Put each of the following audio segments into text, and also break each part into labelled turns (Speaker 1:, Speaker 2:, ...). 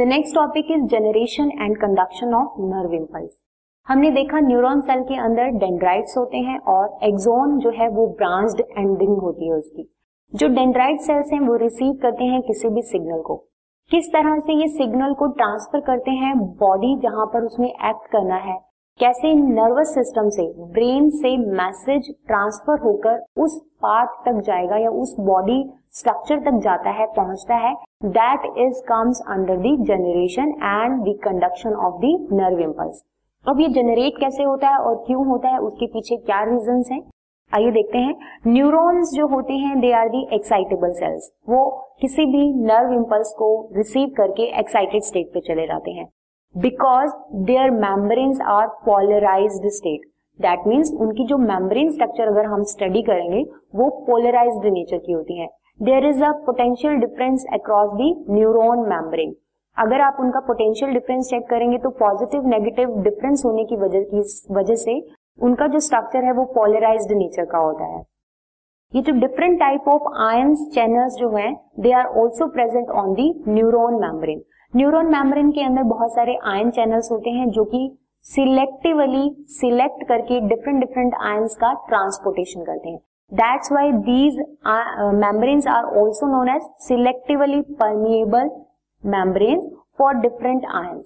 Speaker 1: The next topic is generation and conduction of nerve impulse हमने देखा neuron cell के अंदर डेंड्राइट्स होते हैं और एक्सोन जो है वो ब्रांच्ड एंडिंग होती है उसकी। जो डेंड्राइट सेल्स हैं वो रिसीव करते हैं किसी भी सिग्नल को। किस तरह से ये सिग्नल को ट्रांसफ़र करते हैं बॉडी जहाँ पर उसमें एक्ट करना है। कैसे नर्वस सिस्टम से ब्रेन से मैसेज ट्रांसफ़र होकर उस पार्ट तक जाएगा या उस बॉडी स्ट्रक्चर तक जाता है, पहुँचता है that is comes under the generation and the conduction of the nerve impulse अब ये जनरेट कैसे होता है और क्यों होता है, उसके पीछे क्या रीजन है? आइए देखते हैं। न्यूरॉन्स जो होते हैं they are the excitable cells वो किसी भी नर्व इम्पल्स को रिसीव करके एक्साइटेड स्टेट पे चले जाते हैं। Because their membranes are polarised state that means उनकी जो मेम्ब्रेन स्ट्रक्चर अगर हम स्टडी करेंगे, वो पोलराइज्ड नेचर की होती है. There is a potential difference across the neuron membrane अगर आप उनका पोटेंशियल डिफरेंस चेक करेंगे तो पॉजिटिव नेगेटिव डिफरेंस होने की वजह की वजह से उनका जो स्ट्रक्चर है वो पोलराइज्ड नेचर का होता है. ये जो different type of ions channels जो हैं they are also present on the neuron membrane neuron membrane के अंदर बहुत सारे आयन चैनल्स होते हैं जो कि सिलेक्टिवली सिलेक्ट करके डिफरेंट डिफरेंट आयंस का ट्रांसपोर्टेशन करते हैं। Why these uh, membranes are also known as selectively permeable membranes for different ions.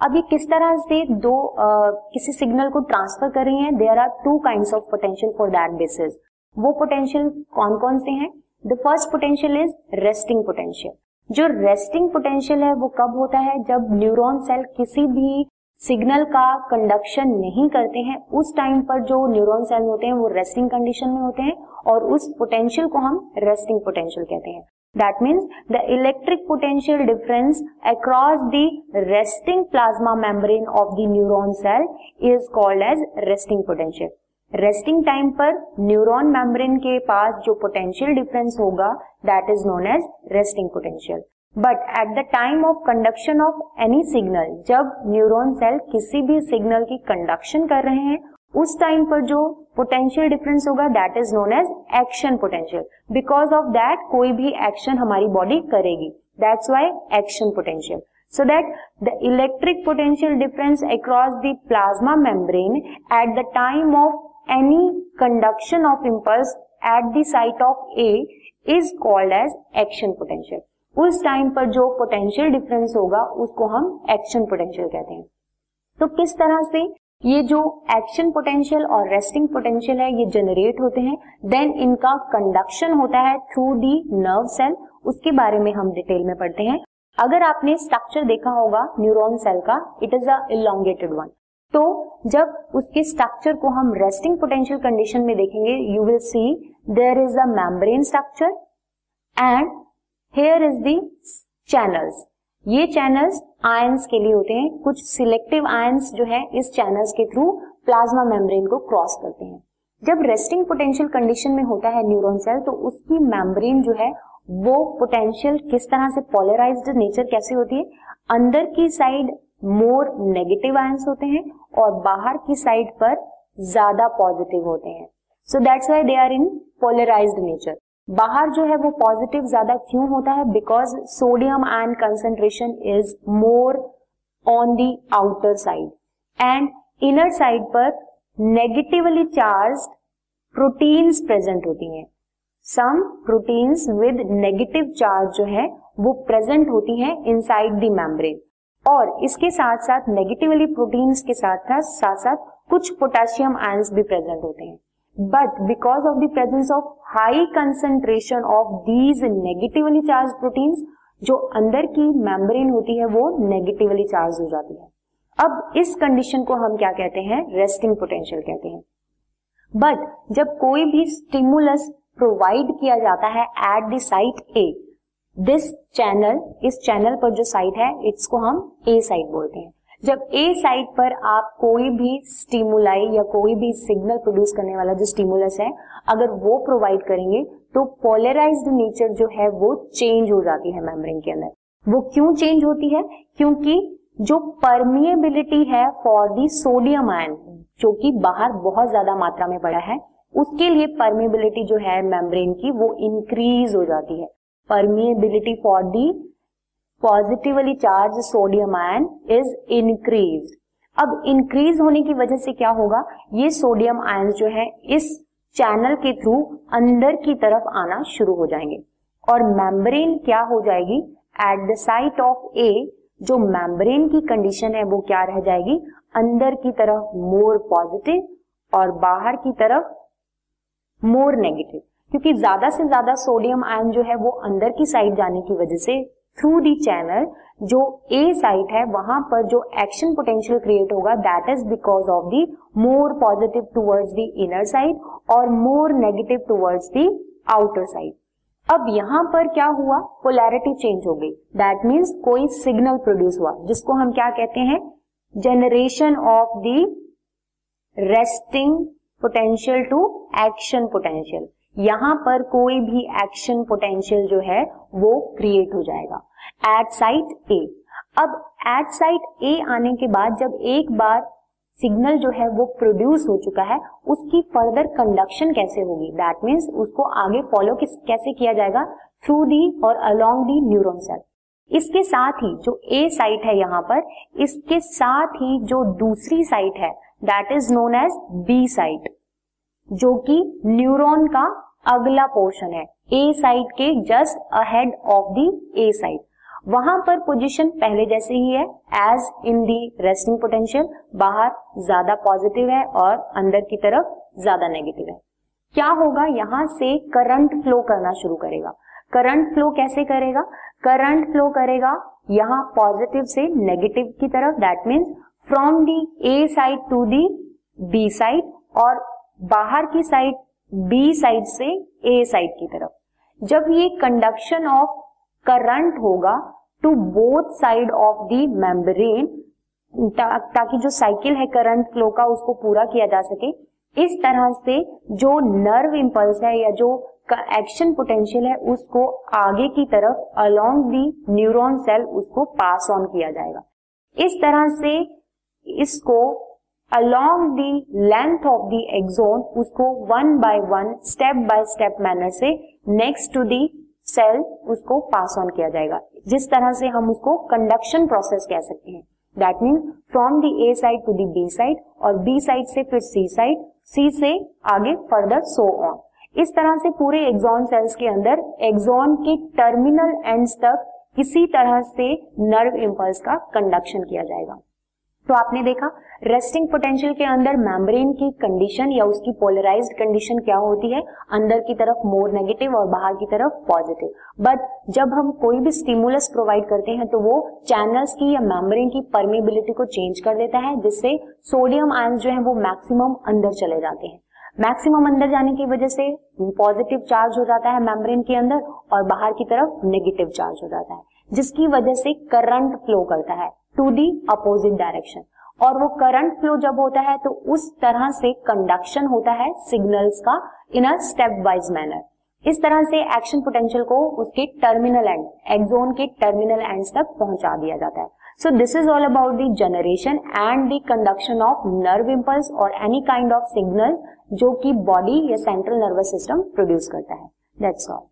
Speaker 1: अब ये किस तरह से दो uh, किसी सिग्नल को ट्रांसफ़र कर रही हैं? There are two kinds of potential for that basis वो पोटेंशियल कौन कौन से हैं? The first potential is resting potential जो रेस्टिंग पोटेंशियल है वो कब होता है? जब न्यूरॉन सेल किसी भी सिग्नल का कंडक्शन नहीं करते हैं, उस टाइम पर जो न्यूरॉन सेल होते हैं वो रेस्टिंग कंडीशन में होते हैं और उस पोटेंशियल को हम रेस्टिंग पोटेंशियल कहते हैं। That means the electric potential difference across the resting plasma membrane of the neuron cell is called as resting potential resting time पर न्यूरॉन मेम्ब्रेन के पास जो पोटेंशियल डिफरेंस होगा that is known as resting potential but at the time of conduction of any signal जब neuron cell किसी भी signal की conduction कर रहे हैं, उस टाइम पर जो पोटेंशियल डिफरेंस होगा that is known as action potential because of that कोई भी एक्शन हमारी बॉडी करेगी. That's why action potential so that the electric potential difference across the plasma membrane at the time of any conduction of impulse at the site of A is called as action potential. उस time पर जो potential difference होगा, उसको हम action potential कहते हैं। तो किस तरह से ये जो एक्शन पोटेंशियल और रेस्टिंग पोटेंशियल है, ये जनरेट होते हैं देन इनका कंडक्शन होता है थ्रू दी नर्व सेल उसके बारे में हम डिटेल में पढ़ते हैं। अगर आपने स्ट्रक्चर देखा होगा न्यूरॉन सेल का it is a elongated one तो जब उसके स्ट्रक्चर को हम रेस्टिंग पोटेंशियल कंडीशन में देखेंगे you will see there is the membrane structure and here is the channels ये चैनल्स आयंस के लिए होते हैं। कुछ सिलेक्टिव आयंस जो है, इस चैनल्स के थ्रू प्लाज्मा मेम्ब्रेन को क्रॉस करते हैं। जब रेस्टिंग पोटेंशियल कंडीशन में होता है न्यूरॉन सेल तो उसकी मेम्ब्रेन जो है, वो पोटेंशियल किस तरह से पोलराइज्ड नेचर कैसे होती है? अंदर की साइड मोर नेगेटिव आयंस होते हैं और बाहर की साइड पर ज़्यादा पॉजिटिव होते हैं। So that's why they are in polarized nature बाहर जो है वो पॉजिटिव ज़्यादा क्यों होता है? Because sodium ion concentration is more on the outer side and inner side पर नेगेटिवली चार्ज प्रोटीन्स प्रेजेंट होती हैं। Some proteins with negative charge जो है, वो प्रेजेंट होती हैं इनसाइड द मेम्ब्रेन और इसके साथ साथ नेगेटिवली प्रोटीन्स के साथ साथ साथ कुछ पोटेशियम आयंस भी प्रेजेंट होते हैं. But because of the presence of high concentration of these negatively charge proteins जो अंदर की मेम्ब्रेन होती है, वो नेगेटिवली चार्ज हो जाती है. अब इस कंडीशन को हम क्या कहते हैं? रेस्टिंग पोटेंशियल कहते हैं. बट जब कोई भी स्टिमुलस प्रोवाइड किया जाता है at the site A this channel इस चैनल पर जो साइट है, इसको हम ए साइट बोलते हैं। जब ए साइट पर आप कोई भी स्टिमुलाई या कोई भी सिग्नल प्रोड्यूस करने वाला जो स्टिमुलस है, अगर वो प्रोवाइड करेंगे तो पोलराइज्ड नेचर जो है, वो चेंज हो जाती है मेम्ब्रेन के अंदर। वो क्यों चेंज होती है? क्योंकि जो परमिएबिलिटी है फॉर दी सोडियम आयन जो कि बाहर बहुत ज़्यादा मात्रा में पड़ा है, उसके लिए परमिएबिलिटी जो है मेम्ब्रेन की, वो इंक्रीज हो जाती है। Permeability for the positively charge sodium ion is increase अब इंक्रीज होने की वजह से क्या होगा? ये सोडियम आयन जो है, इस चैनल के थ्रू अंदर की तरफ़ आना शुरू हो जाएँगे। और मेम्ब्रेन क्या हो जाएगी? At the site of A जो मेम्ब्रेन की कंडीशन है, वो क्या रह जाएगी? अंदर की तरफ़ मोर पॉजिटिव और बाहर की तरफ़ मोर नेगेटिव क्योंकि ज़्यादा से ज़्यादा सोडियम आयन जो है वो अंदर की साइड जाने की वजह से थ्रू दी चैनल जो ए साइट है, वहाँ पर जो एक्शन पोटेंशियल क्रिएट होगा that is because of the more positive towards the inner side और more negative towards the outer side अब यहाँ पर क्या हुआ? पोलैरिटी चेंज हो गई। दैट मीन्स कोई सिग्नल प्रोड्यूस हुआ, जिसको हम क्या कहते हैं? Generation of the resting potential to action potential यहाँ पर कोई भी एक्शन पोटेंशियल जो है, वो क्रिएट हो जाएगा। एट साइट ए अब एट साइट ए आने के बाद जब एक बार सिग्नल जो है वो प्रोड्यूस हो चुका है, उसकी फर्दर कंडक्शन कैसे होगी? दैट मीन्स उसको आगे फॉलो कैसे किया जाएगा? थ्रू दी और अलोंग दी न्यूरोन सेल इसके साथ ही जो ए साइट है यहाँ पर, इसके साथ ही जो दूसरी साइट है that is known as B site जो कि न्यूरॉन का अगला पोर्शन है. ए साइड के just ahead of the A side वहाँ पर पोजीशन पहले जैसे ही है as in the resting potential बाहर ज़्यादा पॉजिटिव है और अंदर की तरफ़ ज़्यादा नेगेटिव है. क्या होगा? यहाँ से करंट फ्लो करना शुरू करेगा. करंट फ्लो कैसे करेगा? करंट फ्लो करेगा यहाँ पॉजिटिव से नेगेटिव की तरफ़. That means from the A side to the B side और बाहर की साइड बी साइड से ए साइड की तरफ़। जब ये कंडक्शन ऑफ़ करंट होगा to both side of the membrane ताकि जो साइकिल है करंट फ्लो का उसको पूरा किया जा सके, इस तरह से जो नर्व इंपल्स है या जो एक्शन पोटेंशियल है उसको आगे की तरफ़ अलोंग दी न्यूरॉन सेल उसको पास ऑन किया जाएगा। इस तरह से इसको along the length of the axon उसको one by one step by step manner से नेक्स्ट टू दी सेल उसको पास ऑन किया जाएगा जिस तरह से हम उसको कंडक्शन प्रोसेस कह सकते हैं that mean from the A side to the B side और बी साइड से फिर सी साइड सी से आगे फर्दर सो ऑन इस तरह से पूरे एक्सॉन सेल्स के अंदर एक्सॉन के टर्मिनल एंड्स तक किसी तरह से नर्व इंपल्स का कंडक्शन किया जाएगा। तो आपने देखा रेस्टिंग पोटेंशियल के अंदर मेम्ब्रेन की कंडीशन या उसकी पोलराइज्ड कंडीशन क्या होती है? अंदर की तरफ़ मोर नेगेटिव और बाहर की तरफ़ पॉजिटिव बट जब हम कोई भी स्टिमुलस प्रोवाइड करते हैं तो वो चैनल्स की या मेम्ब्रेन की परमेबिलिटी को चेंज कर देता है, जिससे सोडियम आयन जो है वो मैक्सिमम अंदर चले जाते हैं. मैक्सिमम अंदर जाने की वजह से पॉजिटिव चार्ज हो जाता है मेम्ब्रेन के अंदर और बाहर की तरफ़ नेगेटिव चार्ज हो जाता है, जिसकी वजह से करंट फ्लो करता है. टू दी अपोजिट डायरेक्शन और वो करंट फ्लो जब होता है तो उस तरह से कंडक्शन होता है सिग्नल्स का in a step wise manner इस तरह से एक्शन पोटेंशियल को उसके टर्मिनल एंड एक्सोन के टर्मिनल एंड तक पहुँचा दिया जाता है. So this is all about the generation and the conduction of nerve impulse और एनी काइंड ऑफ़ सिग्नल जो कि बॉडी या सेंट्रल नर्वस सिस्टम प्रोड्यूस करता है. That's all